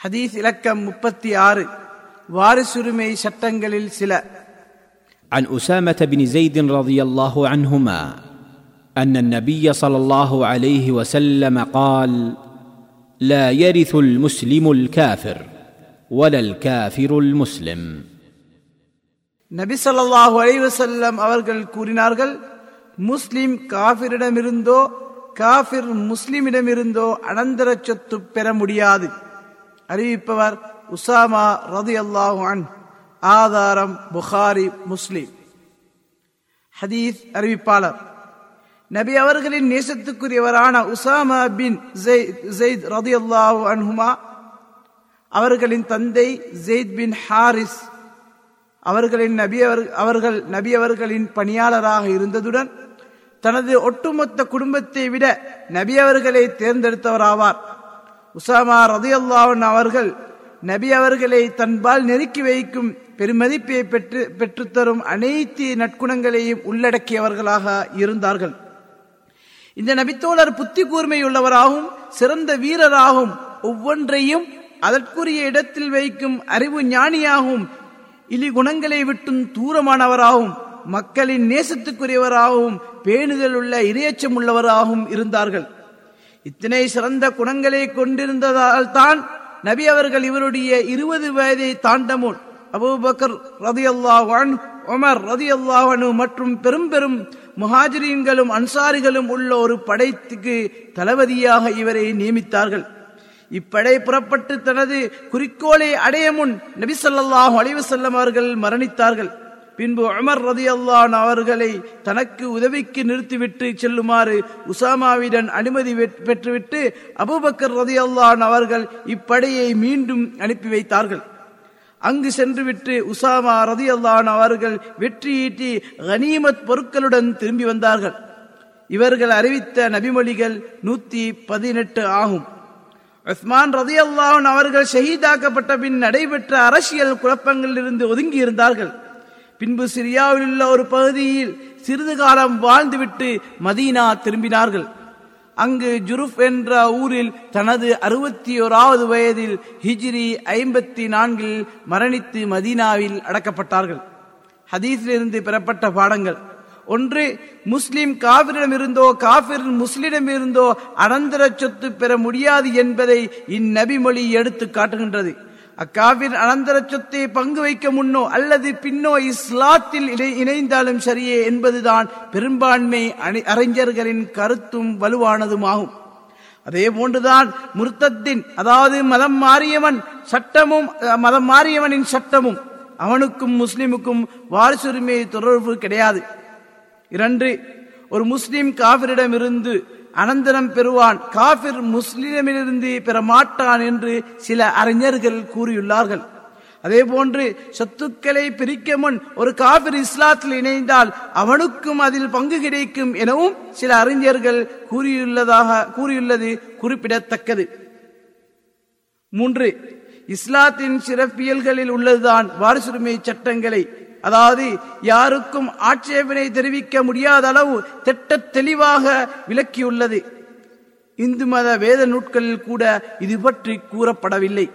ஹதீஸ் இலக்கம் முப்பத்தி ஆறு வாரிசுரிமை சட்டங்களில் சில عن اسامه بن زيد رضي الله عنهما ان النبي صلى الله عليه وسلم قال لا يرث المسلم الكافر ولا الكافر المسلم நபி ஸல்லல்லாஹு அலைஹி வஸல்லம் அவர்கள் கூறினார்கள் முஸ்லிம் காபிரிடமிருந்தோ காபிர் முஸ்லிமிடமிருந்தோ அனந்தர சொத்து பெற முடியாது அறிவிப்பவர் உசாமா ரதியல்லாஹு அன் ஆதாரம் புகாரி முஸ்லிம். ஹதீஸ் அறிவிப்பாளர் நபி அவர்களின் நேசத்துக்குரியவரான உசாமா பின் ஜெயித் ரதியல்லாஹு அன்ஹுமா அவர்களின் தந்தை ஜெயித் பின் ஹாரிஸ் அவர்களின் நபி அவர்கள் நபி அவர்களின் பணியாளராக இருந்ததுடன் தனது ஒட்டுமொத்த குடும்பத்தை விட நபி அவர்களை தேர்ந்தெடுத்தவராவார். உசாமா ரதியல்லாவன் அவர்கள் நபி அவர்களை தன்பால் நெருக்கி வைக்கும் பெருமதிப்பை பெற்று பெற்றுத்தரும் அனைத்து நற்குணங்களையும் உள்ளடக்கியவர்களாக இருந்தார்கள். இந்த நபித்தோழர் புத்தி கூர்மையுள்ளவராகவும் சிறந்த வீரராகவும் ஒவ்வொன்றையும் அதற்குரிய இடத்தில் வைக்கும் அறிவு ஞானியாகவும் இலி குணங்களை விட்டும் தூரமானவராகவும் மக்களின் நேசத்துக்குரியவராகவும் பேணுதல் உள்ள இரையச்சம் உள்ளவராகவும் இருந்தார்கள். இத்தனை சிறந்த குணங்களை கொண்டிருந்ததால் தான் நபி அவர்கள் இவருடைய இருபது வயதை தாண்ட முன் அபூபக்கர் ரதி அல்லாஹன் உமர் ரதி அல்லாஹனு மற்றும் பெரும் பெரும் முஹாஜிரீன்களும் அன்சாரிகளும் உள்ள ஒரு படைத்துக்கு தளபதியாக இவரை நியமித்தார்கள். இப்படை புறப்பட்டு தனது குறிக்கோளை அடைய முன் நபி ஸல்லல்லாஹு அலைஹி அவர்கள் மரணித்தார்கள். பின்பு உமர் ரதியல்லான் அவர்களை தனக்கு உதவிக்கு நிறுத்திவிட்டு செல்லுமாறு உசாமாவிடன் அனுமதி பெற்றுவிட்டு அபூபக்கர் ரதியல்லான் அவர்கள் இப்படையை மீண்டும் அனுப்பி வைத்தார்கள். அங்கு சென்றுவிட்டு உசாமா ரதியல்லான் அவர்கள் வெற்றியீட்டி கனீமத் பொருட்களுடன் திரும்பி வந்தார்கள். இவர்கள் அறிவித்த நபிமொழிகள் நூத்தி பதினெட்டு ஆகும். உஸ்மான் ரதி அவர்கள் ஷஹீதாக்கப்பட்ட பின் நடைபெற்ற அரசியல் குழப்பங்களிலிருந்து ஒதுங்கி இருந்தார்கள் பின்பு சிரியாவில் உள்ள ஒரு பகுதியில் சிறிது காலம் வாழ்ந்துவிட்டு மதீனா திரும்பினார்கள். அங்கு ஜுருஃப் என்ற ஊரில் தனது அறுபத்தி ஓராவது வயதில் ஹிஜ்ரி ஐம்பத்தி நான்கில் மரணித்து மதீனாவில் அடக்கப்பட்டார்கள். ஹதீஸிலிருந்து பெறப்பட்ட பாடங்கள். ஒன்று முஸ்லிம் காவிரிடமிருந்தோ காபிர் முஸ்லிடம் இருந்தோ அனந்தர சொத்து பெற முடியாது என்பதை இந்நபி மொழி எடுத்து காட்டுகின்றது. அக்காவின் அனந்தர சொத்தை பங்கு வைக்க முன்னோ அல்லது பின்னோ இஸ்லாத்தில் இணைந்தாலும் சரியே என்பதுதான் பெரும்பான்மை அறிஞர்களின் கருத்தும் வலுவானதுமாகும். அதே போன்றுதான் முருத்தத்தின் அதாவது மதம் மாறியவன் சட்டமும் மதம் மாறியவனின் சட்டமும் அவனுக்கும் முஸ்லிமுக்கும் வாரிசுரிமை தொடர்பு கிடையாது. இரண்டு ஒரு முஸ்லிம் காவிரிடமிருந்து அனந்தரம் பெறுவான். காபிர் முஸ்லிமிலிருந்து பெற மாட்டான் என்று சில அறிஞர்கள் கூறியுள்ளார்கள். அதே போன்று சொத்துக்களை பிரிக்க முன் ஒரு காபிர் இஸ்லாத்தில் இணைந்தால் அவனுக்கும் அதில் பங்கு கிடைக்கும் எனவும் சில அறிஞர்கள் கூறியுள்ளதாக கூறியுள்ளது குறிப்பிடத்தக்கது. மூன்று இஸ்லாத்தின் சிறப்பியல்களில் உள்ளதுதான் வாரிசுரிமை சட்டங்களை அதாவது யாருக்கும் ஆட்சேபனை தெரிவிக்க முடியாத அளவு திட்ட தெளிவாக விளக்கியுள்ளது. இந்து மத வேத நூட்களில் கூட இது பற்றி கூறப்படவில்லை.